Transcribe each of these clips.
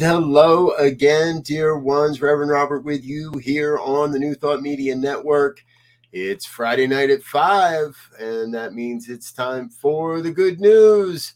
And hello again, dear ones. Reverend Robert with you here on the New Thought Media Network. It's Friday night at 5, and that means it's time for the good news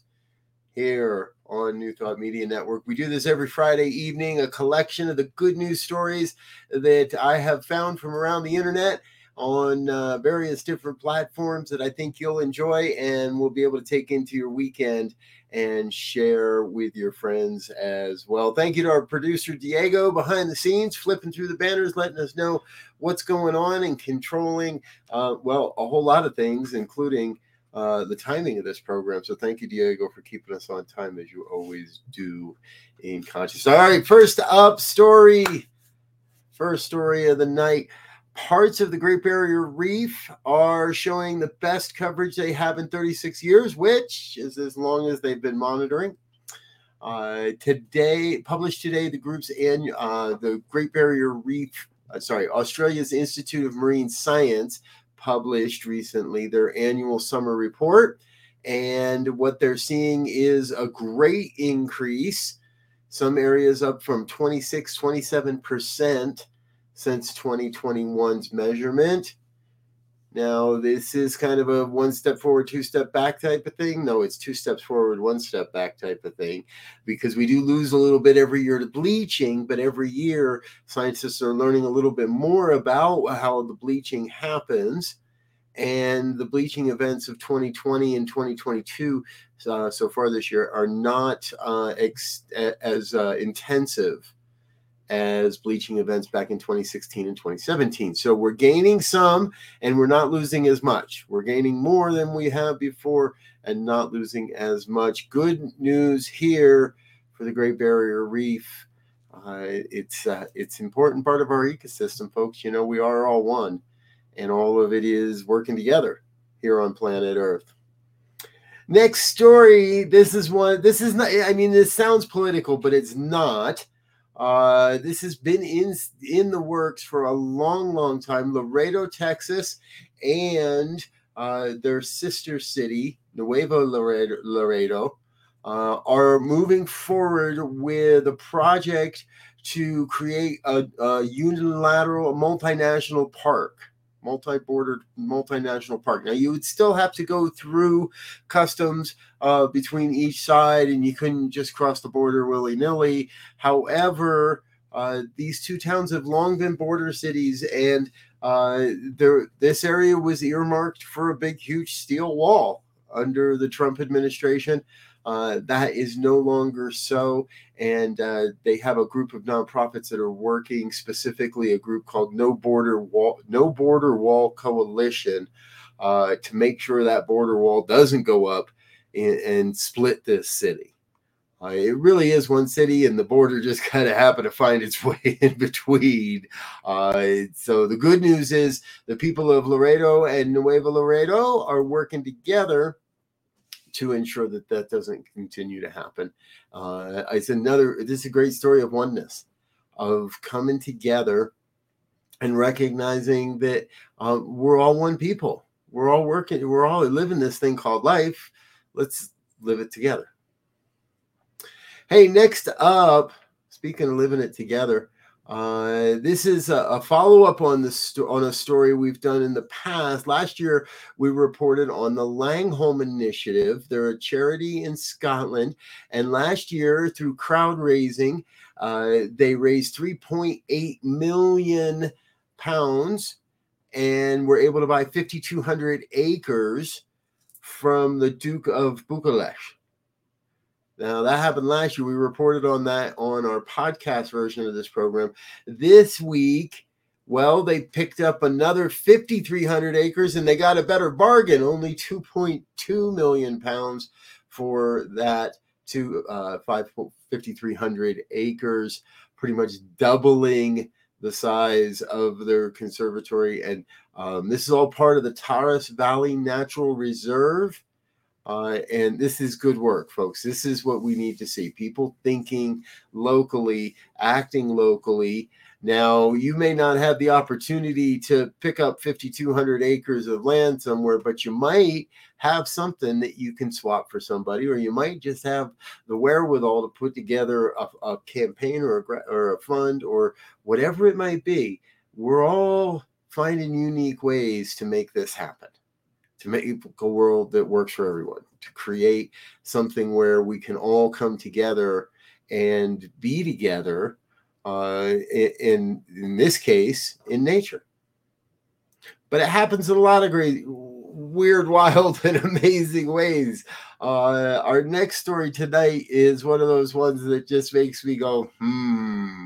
here on New Thought Media Network. We do this every Friday evening, a collection of the good news stories that I have found from around the internet on uh, various different platforms that I think you'll enjoy and will be able to take into your weekend and share with your friends as well. Thank you to our producer Diego behind the scenes, flipping through the banners, letting us know what's going on and controlling, uh, well, a whole lot of things, including uh, the timing of this program. So thank you, Diego, for keeping us on time as you always do in conscious. All right, first up story. First story of the night parts of the Great Barrier Reef are showing the best coverage they have in 36 years, which is as long as they've been monitoring. Uh, today, published today, the group's annual, uh, the Great Barrier Reef, uh, sorry, Australia's Institute of Marine Science published recently their annual summer report. And what they're seeing is a great increase. Some areas up from 26, 27% since 2021's measurement. Now, this is kind of a one step forward, two step back type of thing. No, it's two steps forward, one step back type of thing, because we do lose a little bit every year to bleaching, but every year scientists are learning a little bit more about how the bleaching happens. And the bleaching events of 2020 and 2022 uh, so far this year are not uh, ex- as uh, intensive as bleaching events back in 2016 and 2017. So we're gaining some and we're not losing as much. We're gaining more than we have before and not losing as much. Good news here for the Great Barrier Reef. Uh, it's uh, it's important part of our ecosystem, folks. You know we are all one, and all of it is working together here on planet Earth. Next story. This is one. This is not. I mean, this sounds political, but it's not. Uh, this has been in in the works for a long, long time. Laredo, Texas, and uh, their sister city, Nuevo Laredo, Laredo uh, are moving forward with a project to create a, a unilateral, multinational park multi-bordered multinational park. Now you would still have to go through customs uh, between each side, and you couldn't just cross the border willy-nilly. However, uh, these two towns have long been border cities, and uh, there this area was earmarked for a big, huge steel wall under the Trump administration. Uh, that is no longer so. And uh, they have a group of nonprofits that are working specifically, a group called No Border Wall, No Border Wall Coalition, uh, to make sure that border wall doesn't go up and, and split this city. Uh, it really is one city, and the border just kind of happened to find its way in between. Uh, so the good news is the people of Laredo and Nuevo Laredo are working together to ensure that that doesn't continue to happen. Uh, it's another, this is a great story of oneness, of coming together and recognizing that uh, we're all one people. We're all working, we're all living this thing called life. Let's live it together. Hey, next up, speaking of living it together, uh, this is a, a follow up on the sto- on a story we've done in the past. Last year, we reported on the Langholm Initiative. They're a charity in Scotland, and last year, through crowd raising, uh, they raised 3.8 million pounds, and were able to buy 5,200 acres from the Duke of Buccleuch. Now that happened last year. We reported on that on our podcast version of this program. This week, well, they picked up another 5,300 acres and they got a better bargain, only 2.2 million pounds for that to uh, 5,300 acres, pretty much doubling the size of their conservatory. And um, this is all part of the Tarras Valley Natural Reserve. Uh, and this is good work, folks. This is what we need to see people thinking locally, acting locally. Now, you may not have the opportunity to pick up 5,200 acres of land somewhere, but you might have something that you can swap for somebody, or you might just have the wherewithal to put together a, a campaign or a, or a fund or whatever it might be. We're all finding unique ways to make this happen to make a world that works for everyone, to create something where we can all come together and be together. Uh, in in this case, in nature, but it happens in a lot of great, weird, wild, and amazing ways. Uh, our next story tonight is one of those ones that just makes me go, hmm.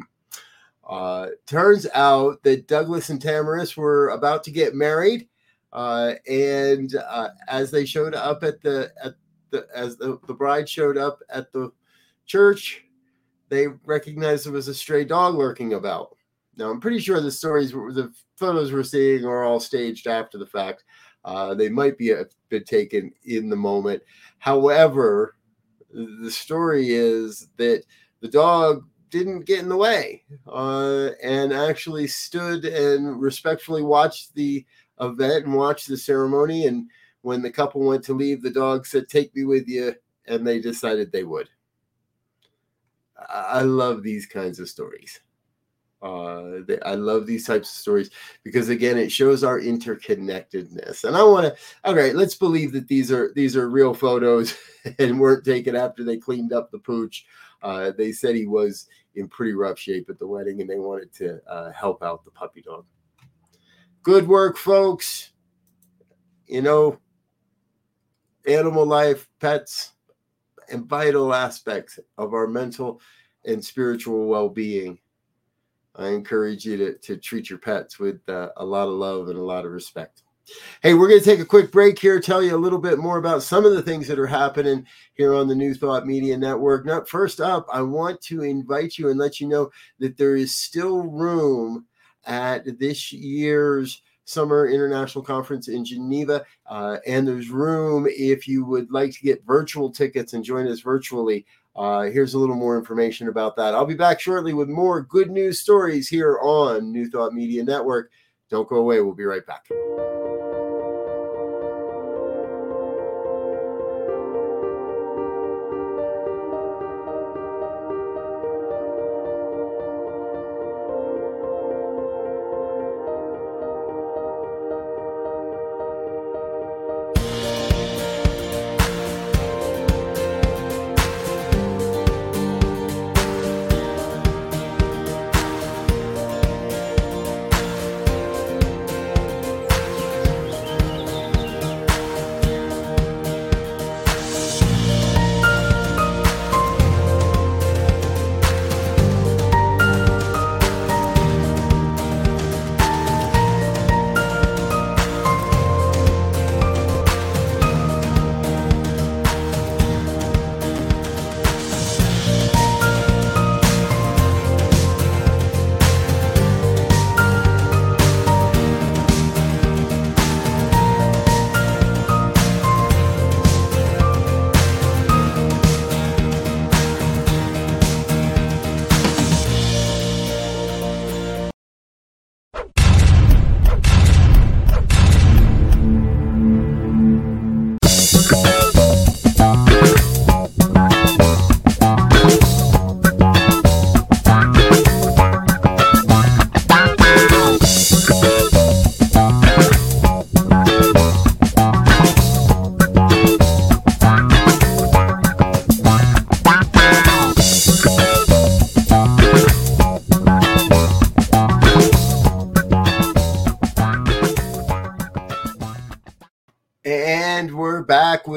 Uh, turns out that Douglas and Tamaris were about to get married uh, and uh, as they showed up at the at the as the, the bride showed up at the church, they recognized there was a stray dog lurking about. Now I'm pretty sure the stories, the photos we're seeing, are all staged after the fact. Uh, they might be a bit taken in the moment. However, the story is that the dog didn't get in the way uh, and actually stood and respectfully watched the event and watched the ceremony. And when the couple went to leave, the dog said, Take me with you. And they decided they would. I love these kinds of stories. Uh, I love these types of stories because again, it shows our interconnectedness. And I want to, all right, let's believe that these are these are real photos and weren't taken after they cleaned up the pooch. Uh, they said he was in pretty rough shape at the wedding, and they wanted to uh, help out the puppy dog. Good work, folks. You know, animal life, pets, and vital aspects of our mental and spiritual well being. I encourage you to, to treat your pets with uh, a lot of love and a lot of respect. Hey, we're going to take a quick break here, tell you a little bit more about some of the things that are happening here on the New Thought Media Network. Now, first up, I want to invite you and let you know that there is still room at this year's Summer International Conference in Geneva. Uh, and there's room if you would like to get virtual tickets and join us virtually. Uh, here's a little more information about that. I'll be back shortly with more good news stories here on New Thought Media Network. Don't go away. We'll be right back.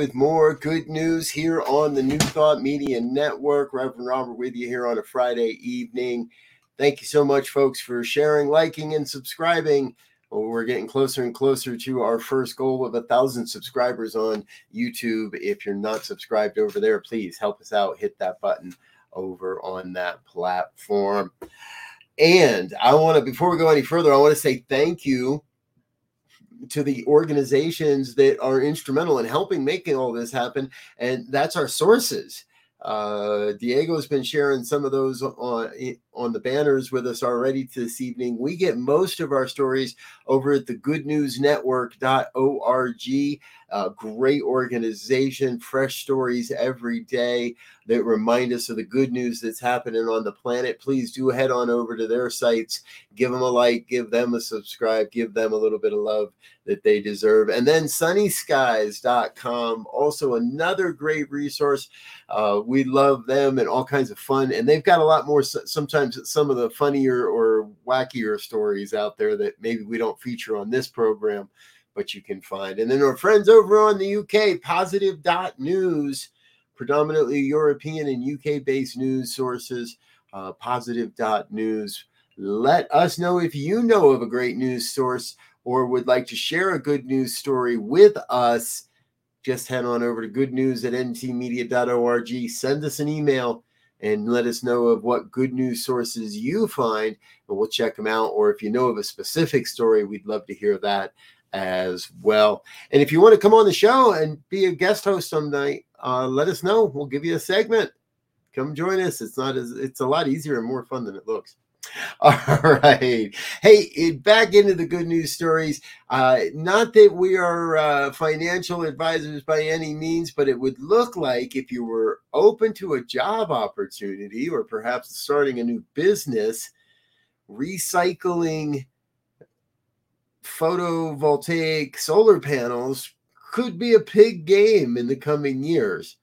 With more good news here on the New Thought Media Network. Reverend Robert with you here on a Friday evening. Thank you so much, folks, for sharing, liking, and subscribing. Well, we're getting closer and closer to our first goal of a thousand subscribers on YouTube. If you're not subscribed over there, please help us out. Hit that button over on that platform. And I want to, before we go any further, I want to say thank you to the organizations that are instrumental in helping making all this happen. And that's our sources. Uh, Diego's been sharing some of those on on the banners with us already this evening. We get most of our stories over at the goodnewsnetwork.org. A great organization, fresh stories every day that remind us of the good news that's happening on the planet. Please do head on over to their sites, give them a like, give them a subscribe, give them a little bit of love that they deserve. And then sunnyskies.com, also another great resource. Uh, we love them and all kinds of fun. And they've got a lot more, sometimes some of the funnier or wackier stories out there that maybe we don't feature on this program, but you can find. And then our friends over on the UK, positive.news, predominantly European and UK based news sources, uh, positive.news. Let us know if you know of a great news source or would like to share a good news story with us. Just head on over to good news at ntmedia.org. Send us an email and let us know of what good news sources you find, and we'll check them out. Or if you know of a specific story, we'd love to hear that as well. And if you want to come on the show and be a guest host some night, uh, let us know. We'll give you a segment. Come join us. It's not as it's a lot easier and more fun than it looks. All right. Hey, back into the good news stories. Uh, not that we are uh, financial advisors by any means, but it would look like if you were open to a job opportunity or perhaps starting a new business, recycling photovoltaic solar panels could be a big game in the coming years.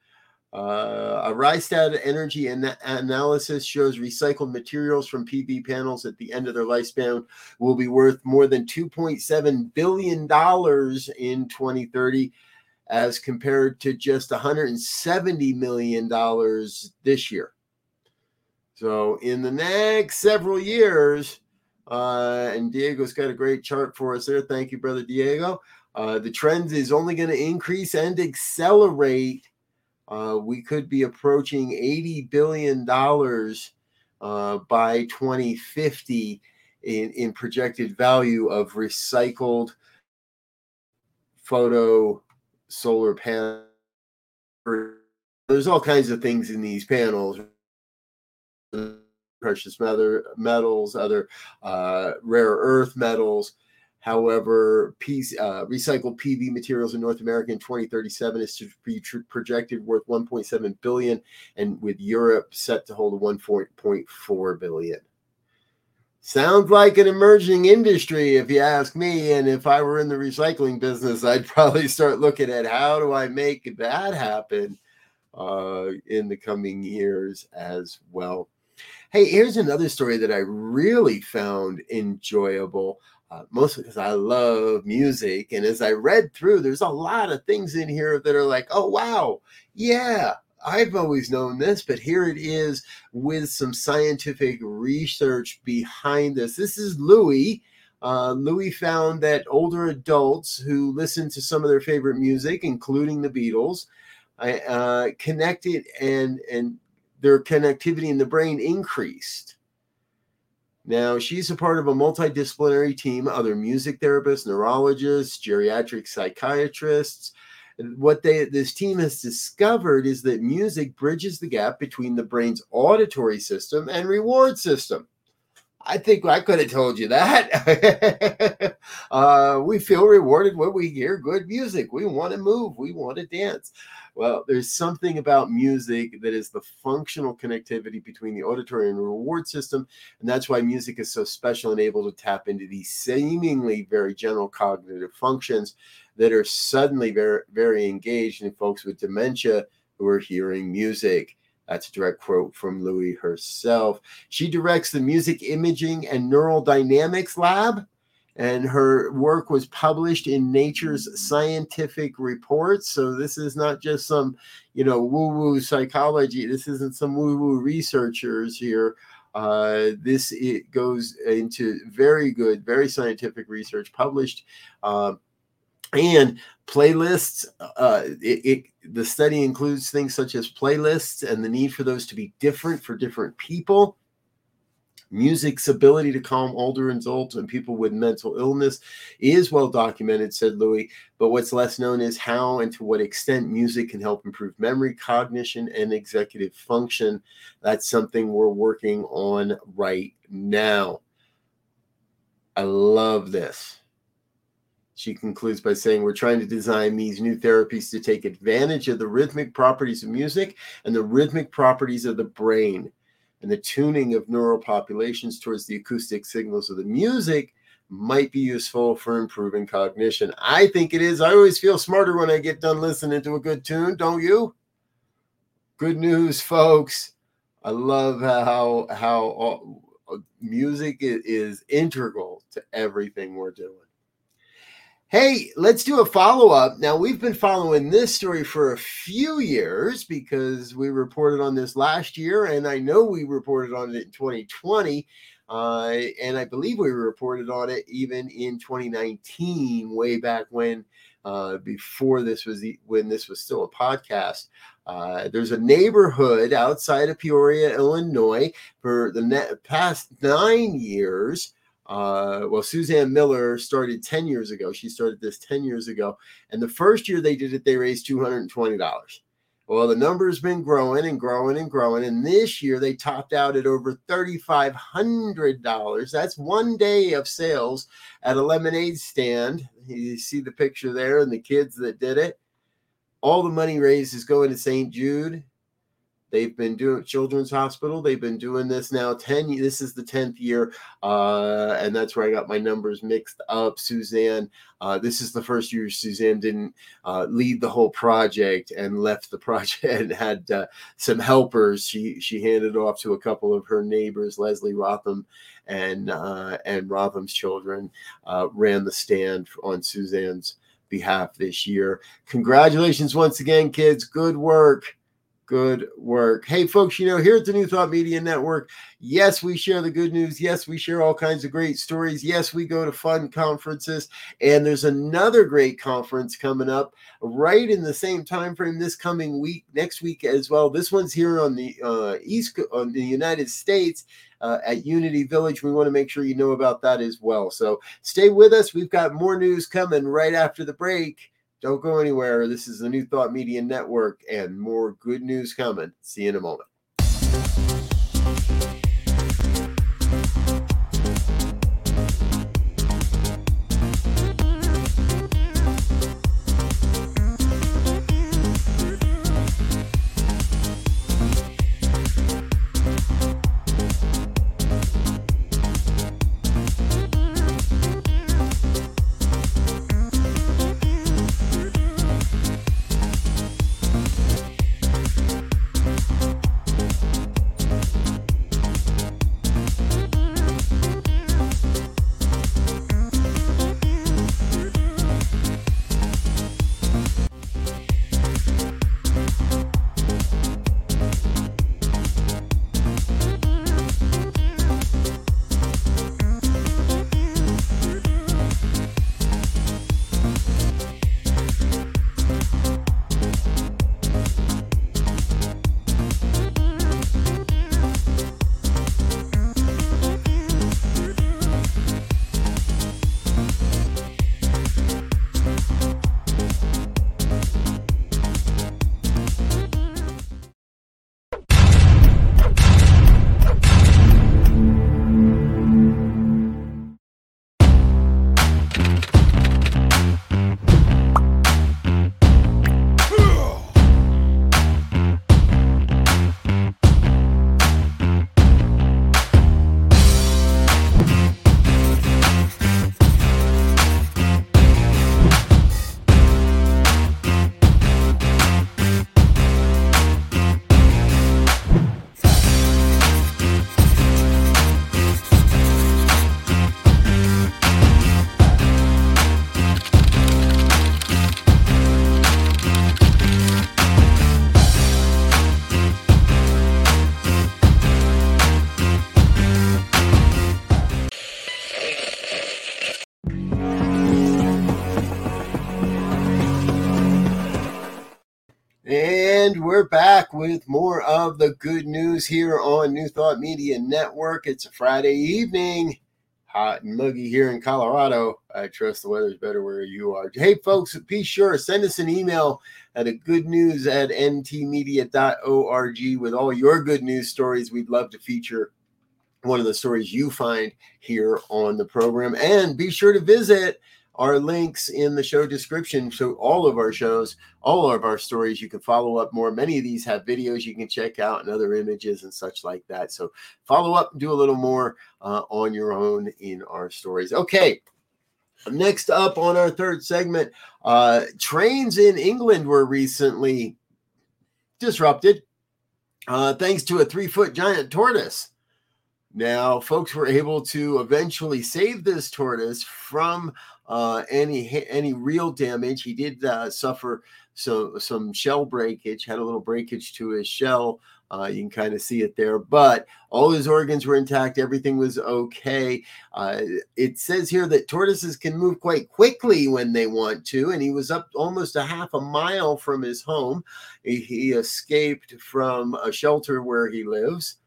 Uh, a Rystad energy an- analysis shows recycled materials from PV panels at the end of their lifespan will be worth more than $2.7 billion in 2030, as compared to just $170 million this year. So, in the next several years, uh, and Diego's got a great chart for us there. Thank you, brother Diego. Uh, the trends is only going to increase and accelerate uh, we could be approaching $80 billion uh, by 2050 in, in projected value of recycled photo solar panels. There's all kinds of things in these panels precious metals, other uh, rare earth metals. However, uh, recycled PV materials in North America in 2037 is to be tr- projected worth 1.7 billion, and with Europe set to hold 1.4 billion. Sounds like an emerging industry, if you ask me. And if I were in the recycling business, I'd probably start looking at how do I make that happen uh, in the coming years as well. Hey, here's another story that I really found enjoyable uh, mostly because I love music. And as I read through, there's a lot of things in here that are like, oh, wow, yeah, I've always known this, but here it is with some scientific research behind this. This is Loui. Uh, Loui found that older adults who listen to some of their favorite music, including the Beatles, uh, connected and and their connectivity in the brain increased. Now, she's a part of a multidisciplinary team, other music therapists, neurologists, geriatric psychiatrists. What they this team has discovered is that music bridges the gap between the brain's auditory system and reward system. I think I could have told you that. uh, we feel rewarded when we hear good music. We want to move. We want to dance. Well, there's something about music that is the functional connectivity between the auditory and reward system. And that's why music is so special and able to tap into these seemingly very general cognitive functions that are suddenly very, very engaged in folks with dementia who are hearing music. That's a direct quote from Loui herself. She directs the Music Imaging and Neural Dynamics Lab and her work was published in Nature's Scientific Reports. So this is not just some, you know, woo-woo psychology. This isn't some woo-woo researchers here. Uh, this it goes into very good, very scientific research published. Uh, and playlists uh, it, it, the study includes things such as playlists and the need for those to be different for different people Music's ability to calm older adults and people with mental illness is well documented, said Loui. But what's less known is how and to what extent music can help improve memory, cognition, and executive function. That's something we're working on right now. I love this. She concludes by saying, We're trying to design these new therapies to take advantage of the rhythmic properties of music and the rhythmic properties of the brain and the tuning of neural populations towards the acoustic signals of the music might be useful for improving cognition. I think it is. I always feel smarter when I get done listening to a good tune, don't you? Good news, folks. I love how how uh, music is integral to everything we're doing. Hey, let's do a follow up. Now, we've been following this story for a few years because we reported on this last year, and I know we reported on it in 2020. Uh, and I believe we reported on it even in 2019, way back when, uh, before this was the, when this was still a podcast. Uh, there's a neighborhood outside of Peoria, Illinois, for the past nine years uh, well, Suzanne Miller started 10 years ago. She started this 10 years ago. And the first year they did it, they raised $220. Well, the number's been growing and growing and growing. And this year they topped out at over $3,500. That's one day of sales at a lemonade stand. You see the picture there and the kids that did it. All the money raised is going to St. Jude. They've been doing Children's Hospital. They've been doing this now 10 this is the 10th year. Uh, and that's where I got my numbers mixed up. Suzanne, uh, this is the first year Suzanne didn't uh, lead the whole project and left the project and had uh, some helpers. She she handed off to a couple of her neighbors, Leslie Rotham and uh, and Rotham's children, uh, ran the stand on Suzanne's behalf this year. Congratulations once again, kids. Good work. Good work. Hey, folks, you know, here at the New Thought Media Network, yes, we share the good news. Yes, we share all kinds of great stories. Yes, we go to fun conferences. And there's another great conference coming up right in the same time frame this coming week, next week as well. This one's here on the uh, East, on the United States. Uh, at Unity Village. We want to make sure you know about that as well. So stay with us. We've got more news coming right after the break. Don't go anywhere. This is the New Thought Media Network and more good news coming. See you in a moment. With more of the good news here on New Thought Media Network. It's a Friday evening, hot and muggy here in Colorado. I trust the weather's better where you are. Hey, folks, be sure send us an email at a good news at ntmedia.org with all your good news stories. We'd love to feature one of the stories you find here on the program. And be sure to visit our links in the show description. So all of our shows, all of our stories, you can follow up more. Many of these have videos you can check out and other images and such like that. So follow up and do a little more uh, on your own in our stories. Okay. Next up on our third segment, uh, trains in England were recently disrupted uh, thanks to a three foot giant tortoise. Now, folks were able to eventually save this tortoise from uh, any any real damage. He did uh, suffer some some shell breakage, had a little breakage to his shell. Uh, you can kind of see it there, but all his organs were intact. Everything was okay. Uh, it says here that tortoises can move quite quickly when they want to, and he was up almost a half a mile from his home. He, he escaped from a shelter where he lives.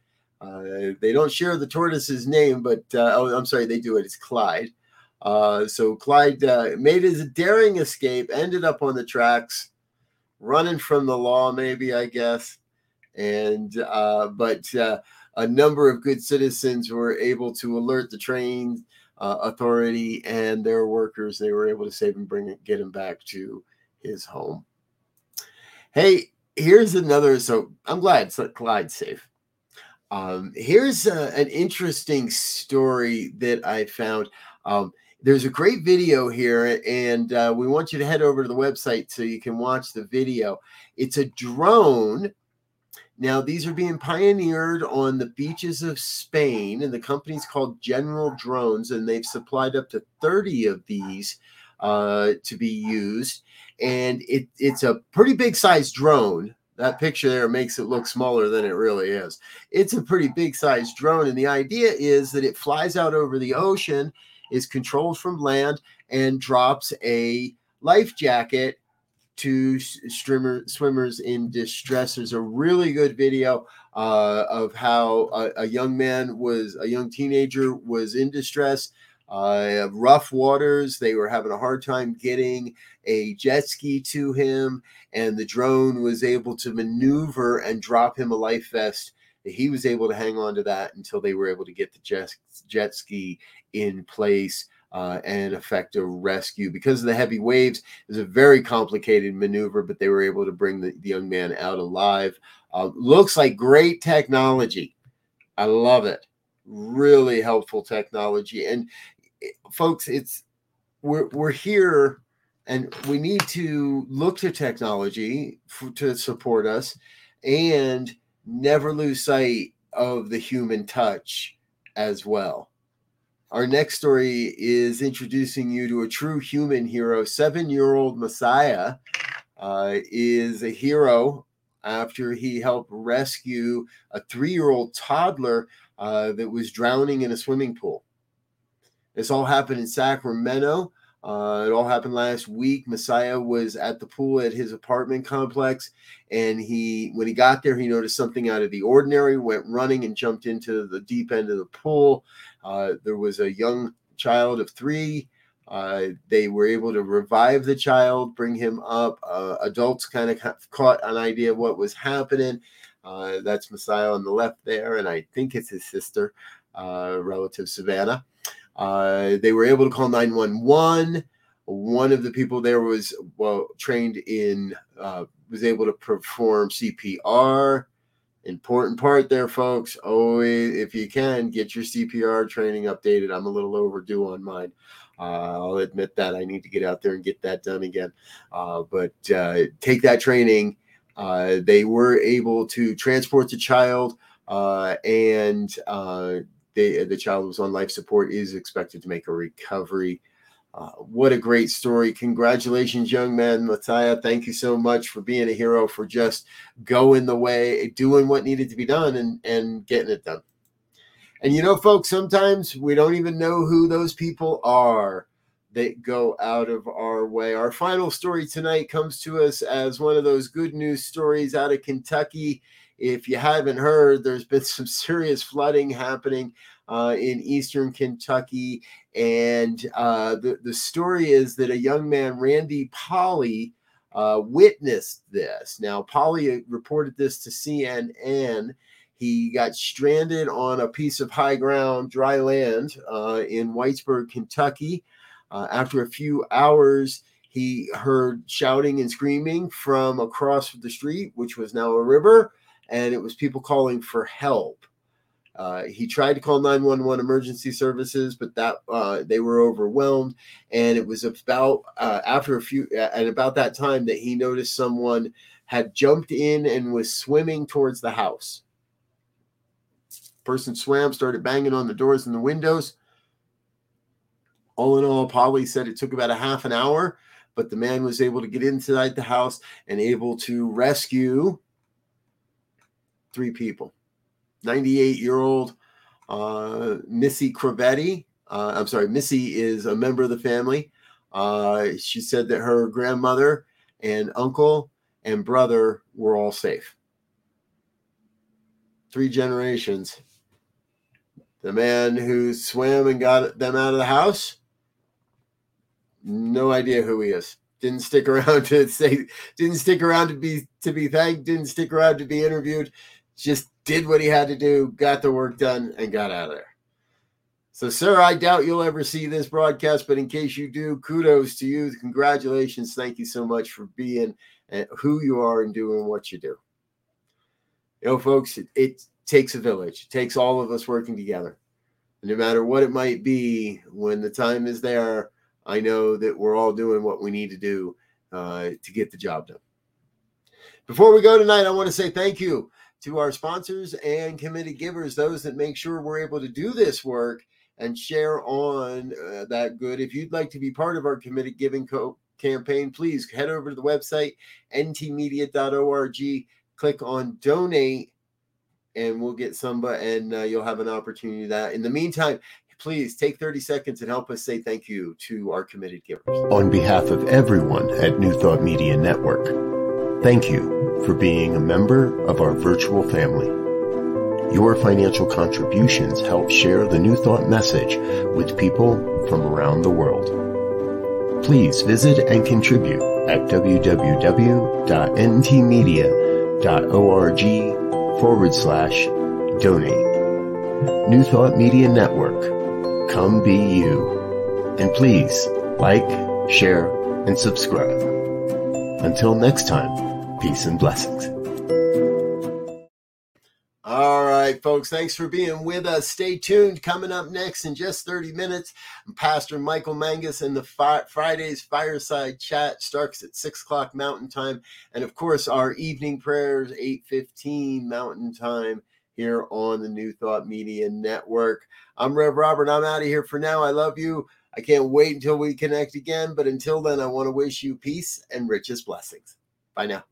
Uh, they don't share the tortoise's name, but uh, oh, I'm sorry, they do it. It's Clyde. Uh, so Clyde uh, made his daring escape, ended up on the tracks, running from the law, maybe I guess, and uh, but uh, a number of good citizens were able to alert the train uh, authority and their workers. They were able to save him, bring it, get him back to his home. Hey, here's another. So I'm glad Clyde's safe. Um, here's uh, an interesting story that I found. Um, there's a great video here, and uh, we want you to head over to the website so you can watch the video. It's a drone. Now, these are being pioneered on the beaches of Spain, and the company's called General Drones, and they've supplied up to 30 of these uh, to be used. And it, it's a pretty big size drone. That picture there makes it look smaller than it really is. It's a pretty big size drone, and the idea is that it flies out over the ocean is controlled from land and drops a life jacket to swimmer, swimmers in distress. There's a really good video uh, of how a, a, young man was, a young teenager was in distress, uh, rough waters. They were having a hard time getting a jet ski to him, and the drone was able to maneuver and drop him a life vest. He was able to hang on to that until they were able to get the jet, jet ski in place uh, and effect a rescue. Because of the heavy waves, it was a very complicated maneuver, but they were able to bring the, the young man out alive. Uh, looks like great technology. I love it. Really helpful technology. And eh, folks, it's we're we're here and we need to look to technology to support us and never lose sight of the human touch as well. Our next story is introducing you to a true human hero. Seven year old Messiah uh, is a hero after he helped rescue a three year old toddler uh, that was drowning in a swimming pool. This all happened in Sacramento. Uh, it all happened last week. Messiah was at the pool at his apartment complex, and he, when he got there, he noticed something out of the ordinary. Went running and jumped into the deep end of the pool. Uh, there was a young child of three. Uh, they were able to revive the child, bring him up. Uh, adults kind of caught an idea of what was happening. Uh, that's Messiah on the left there, and I think it's his sister, uh, relative Savannah. Uh, they were able to call 911. One of the people there was well trained in, uh, was able to perform CPR. Important part there, folks. Always, if you can, get your CPR training updated. I'm a little overdue on mine. Uh, I'll admit that I need to get out there and get that done again. Uh, but uh, take that training. Uh, they were able to transport the child and they, the child was on life support, is expected to make a recovery. Uh, what a great story. Congratulations, young man, Messiah. Thank you so much for being a hero, for just going the way, doing what needed to be done and, and getting it done. And you know, folks, sometimes we don't even know who those people are, that go out of our way. Our final story tonight comes to us as one of those good news stories out of Kentucky. If you haven't heard, there's been some serious flooding happening uh, in eastern Kentucky. And uh, the, the story is that a young man, Randy Polly, uh, witnessed this. Now, Polly reported this to CNN. He got stranded on a piece of high ground, dry land uh, in Whitesburg, Kentucky. Uh, after a few hours, he heard shouting and screaming from across the street, which was now a river, and it was people calling for help. Uh, he tried to call 911 emergency services, but that uh, they were overwhelmed. And it was about uh, after a few, and about that time that he noticed someone had jumped in and was swimming towards the house. Person swam, started banging on the doors and the windows all in all, Polly said it took about a half an hour, but the man was able to get inside the house and able to rescue three people 98 year old uh, Missy Crevetti. Uh, I'm sorry, Missy is a member of the family. Uh, she said that her grandmother and uncle and brother were all safe. Three generations. The man who swam and got them out of the house no idea who he is. Didn't stick around to say. Didn't stick around to be to be thanked. Didn't stick around to be interviewed. Just did what he had to do. Got the work done and got out of there. So, sir, I doubt you'll ever see this broadcast, but in case you do, kudos to you. Congratulations. Thank you so much for being uh, who you are and doing what you do. You know, folks, it, it takes a village. It takes all of us working together. No matter what it might be, when the time is there, I know that we're all doing what we need to do uh, to get the job done. Before we go tonight, I want to say thank you to our sponsors and committed givers, those that make sure we're able to do this work and share on uh, that good. If you'd like to be part of our committed giving co- campaign, please head over to the website ntmedia.org, click on donate, and we'll get some, and uh, you'll have an opportunity to that. In the meantime, please take 30 seconds and help us say thank you to our committed givers. On behalf of everyone at New Thought Media Network, thank you for being a member of our virtual family. Your financial contributions help share the New Thought message with people from around the world. Please visit and contribute at www.ntmedia.org forward slash donate. New Thought Media Network Come be you. And please like, share, and subscribe. Until next time, peace and blessings. All right, folks, thanks for being with us. Stay tuned. Coming up next in just 30 minutes, Pastor Michael Mangus and the fi- Friday's Fireside Chat starts at 6 o'clock Mountain Time. And of course, our evening prayers, 8.15 Mountain Time here on the New Thought Media Network. I'm Rev Robert. I'm out of here for now. I love you. I can't wait until we connect again. But until then, I want to wish you peace and richest blessings. Bye now.